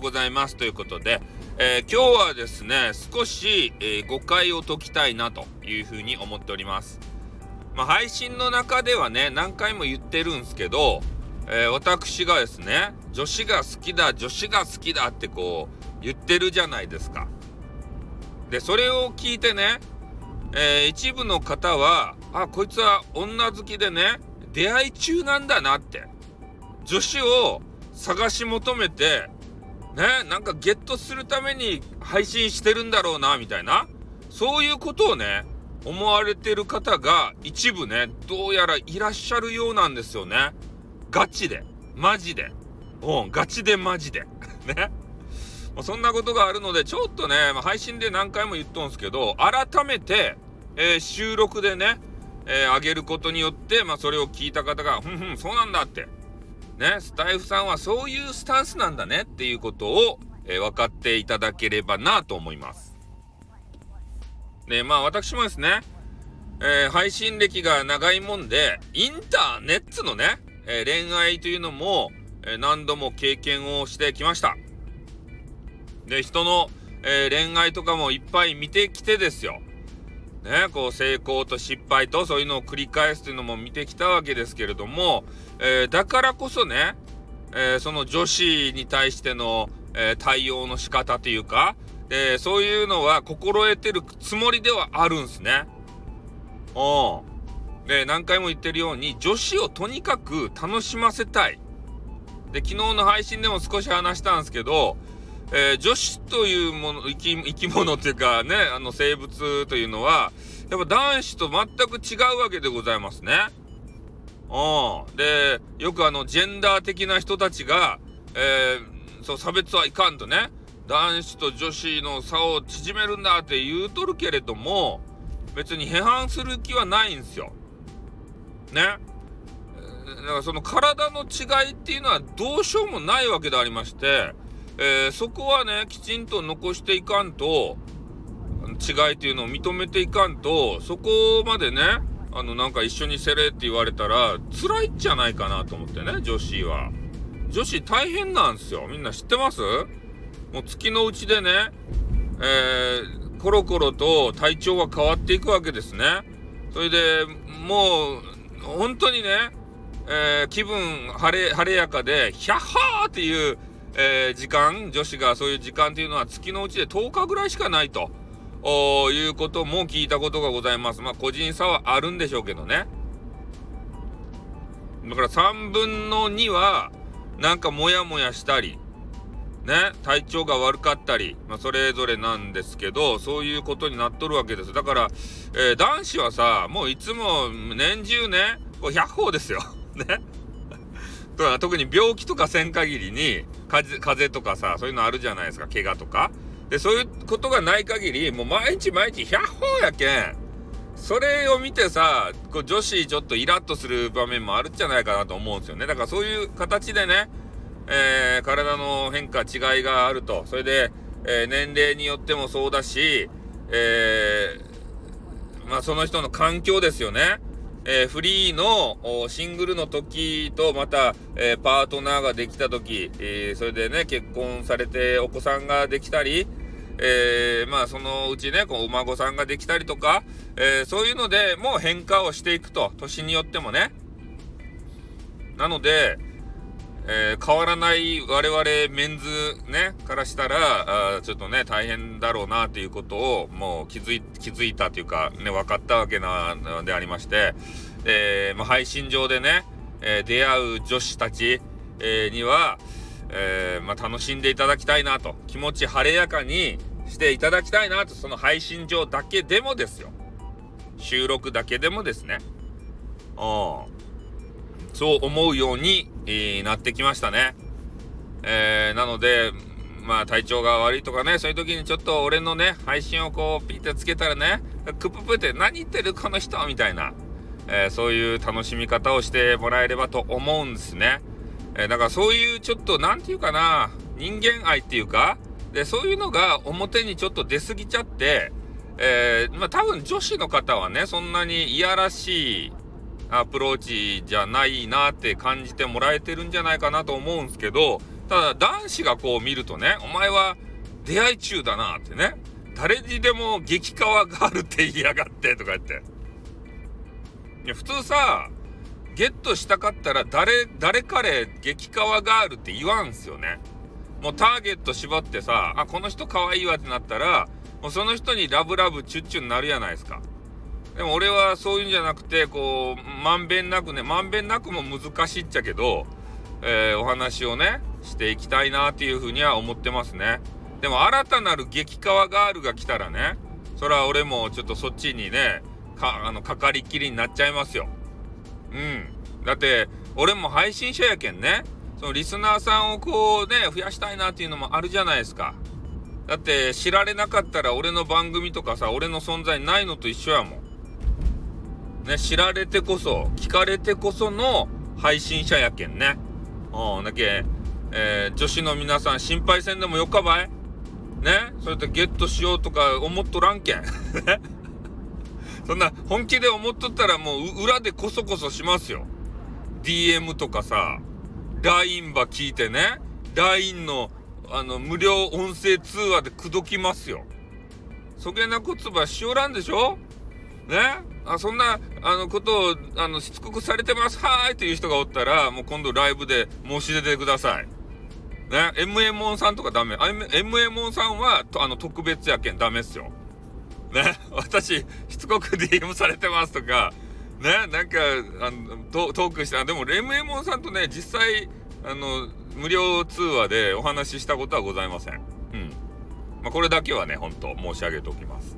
ございます。ということで、えー、今日はですね少し、えー、誤解を解きたいなというふうに思っております。まあ、配信の中ではね何回も言ってるんですけど、えー、私がですね女子が好きだ女子が好きだってこう言ってるじゃないですか。でそれを聞いてね、え一部の方はあこいつは女好きでね出会い中なんだなって女子を探し求めてねなんかゲットするために配信してるんだろうなみたいな。そういうことをね思われてる方が一部ねどうやらいらっしゃるようなんですよね。ガチで。マジで。うんガチでマジで。ね。まあそんなことがあるのでちょっとね、まあ、配信で何回も言っとんすけど改めて、えー、収録でねえー、上げることによって、まあ、それを聞いた方が、ふんふん、そうなんだって、ね、スタイフさんはそういうスタンスなんだねっていうことを、えー、分かっていただければなと思います。で、まあ私もですね、えー、配信歴が長いもんで、インターネットのね、え恋愛というのも、え何度も経験をしてきました。で、人の、え恋愛とかもいっぱい見てきてですよ。ね、こう成功と失敗とそういうのを繰り返すというのも見てきたわけですけれども、えー、だからこそね、えー、その女子に対しての、えー、対応の仕方というか、えそういうのは心得てるつもりではあるんすね。うん。で、何回も言ってるように、女子をとにかく楽しませたい。で、昨日の配信でも少し話したんですけど、えー、女子というもの生き生き物っていうかねあの生物というのはやっぱ男子と全く違うわけでございますね。うん、でよくあのジェンダー的な人たちが、えー、そう差別はいかんとね男子と女子の差を縮めるんだって言うとるけれども別に批判する気はないんですよ。ね。だからその体の違いっていうのはどうしようもないわけでありましてえー、そこはねきちんと残していかんと違いっていうのを認めていかんとそこまでねあのなんか一緒にせれって言われたら辛いんじゃないかなと思ってね女子は。女子大変なんですよ。みんな知ってます？もう月のうちでねえー、コロコロと体調が変わっていくわけですね。それでもう本当にね、えー、気分晴れ晴れやかでヒャッハーっていうえー、時間、女子がそういう時間っていうのは月のうちで10日ぐらいしかないということも聞いたことがございます。まあ個人差はあるんでしょうけどね。だから3分の2はなんかモヤモヤしたり、ね、体調が悪かったり、まあ、それぞれなんですけど、そういうことになっとるわけです。だから、えー、男子はさ、もういつも年中ね、こう100歩ですよ。ね。特に病気とかせん限りに風邪とかさそういうのあるじゃないですか怪我とか。でそういうことがない限りもう毎日毎日100歩やけん。それを見てさこう女子ちょっとイラッとする場面もあるんじゃないかなと思うんですよね。だからそういう形でね、えー、体の変化違いがあると。それで、えー、年齢によってもそうだし、えー、まあその人の環境ですよね。えー、フリーのシングルの時とまた、えー、パートナーができた時、えー、それでね結婚されてお子さんができたり、えまあそのうちねこうお孫さんができたりとか、えそういうのでもう変化をしていくと。年によってもね。なので、え変わらない我々メンズねからしたらあちょっとね大変だろうなということをもう気づい気づいたというかね分かったわけなのでありまして、えー、まあ、配信上でね、えー、出会う女子たち、えー、には、えまあ、楽しんでいただきたいなと気持ち晴れやかにしていただきたいなとその配信上だけでもですよ。収録だけでもですね。うんそう思うように、えー、なってきましたね。えー、なので、まあ体調が悪いとかね、そういう時にちょっと俺のね、配信をこうピッてつけたらね、クププって何言ってるこの人みたいな、えー、そういう楽しみ方をしてもらえればと思うんですね。えー、だからそういうちょっと何て言うかな、人間愛っていうか、で、そういうのが表にちょっと出過ぎちゃって、えー、まあ多分女子の方はね、そんなにいやらしいアプローチじゃないなって感じてもらえてるんじゃないかなと思うんですけどただ男子がこう見るとね、お前は出会い中だなってね。誰にでも激川があるって言いやがってとか言って。いや、普通さ、ゲットしたかったら誰、誰彼激川ガールって言わんすよね。もうターゲット縛ってさ、あ、この人可愛いわってなったら、もうその人にラブラブチュッチュになるやないですか。でも俺はそういうんじゃなくて、こう、まんべんなくね、まんべんなくも難しいっちゃけど、えー、お話をね、していきたいなっていうふうには思ってますね。でも新たなる激川ガールが来たらね、それは俺もちょっとそっちにね、か、あの、かかりきりになっちゃいますよ。うん。だって、俺も配信者やけんね、そのリスナーさんをこうね、増やしたいなっていうのもあるじゃないですか。だって知られなかったら俺の番組とかさ、俺の存在ないのと一緒やもん。ね、知られてこそ、聞かれてこその配信者やけんね。うん、だけ、えー、女子の皆さん心配せんでもよかばいねそれでゲットしようとか思っとらんけん。そんな本気で思っとったらもう裏でこそこそしますよ。DM とかさ、LINE ば聞いてね、LINE のあの無料音声通話で口説きますよ。そげなことばしおらんでしょ？ねあそんなあのことをあのしつこくされてますはーいっていう人がおったらもう今度ライブで申し出てください。ね MA モンさんとかダメ。MA モンさんはあの特別やけんダメっすよ。ね私しつこく DM されてますとかねなんかあのトークしてでも MA モンさんとね実際あの無料通話でお話ししたことはございません。うん。まあ、これだけはね、ほんと申し上げておきます。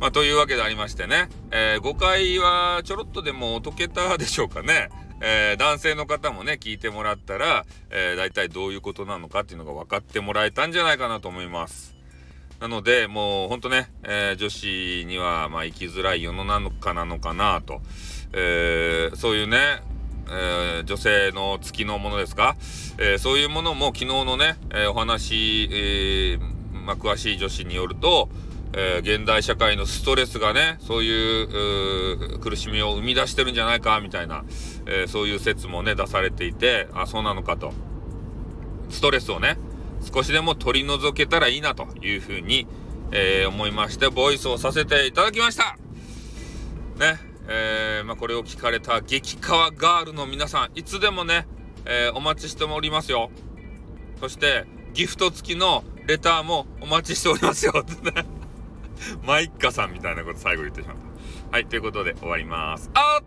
まあ、というわけでありましてね、えー、誤解はちょろっとでも解けたでしょうかね。えー、男性の方もね、聞いてもらったら、えー、大体どういうことなのかっていうのが分かってもらえたんじゃないかなと思います。なので、もうほんとね、えー、女子には、まあ、生きづらい世の中なのかなと、えー、そういうね、えー、女性の月のものですか、えー、そういうものも昨日のね、えー、お話、えまあ、詳しい女子によると、えー、現代社会のストレスがね、そういう苦しみを生み出してるんじゃないか、みたいな、えー、そういう説もね、出されていて、あ、そうなのかと。ストレスをね、少しでも取り除けたらいいなというふうに、えー、思いまして、ボイスをさせていただきましたね、え、まあ、これを聞かれた激川ガールの皆さん、いつでもね、えお待ちしておりますよ。そして、ギフト付きのレターもお待ちしておりますよ。マイッカさんみたいなこと最後言ってしまった。はい、ということで終わります。あっ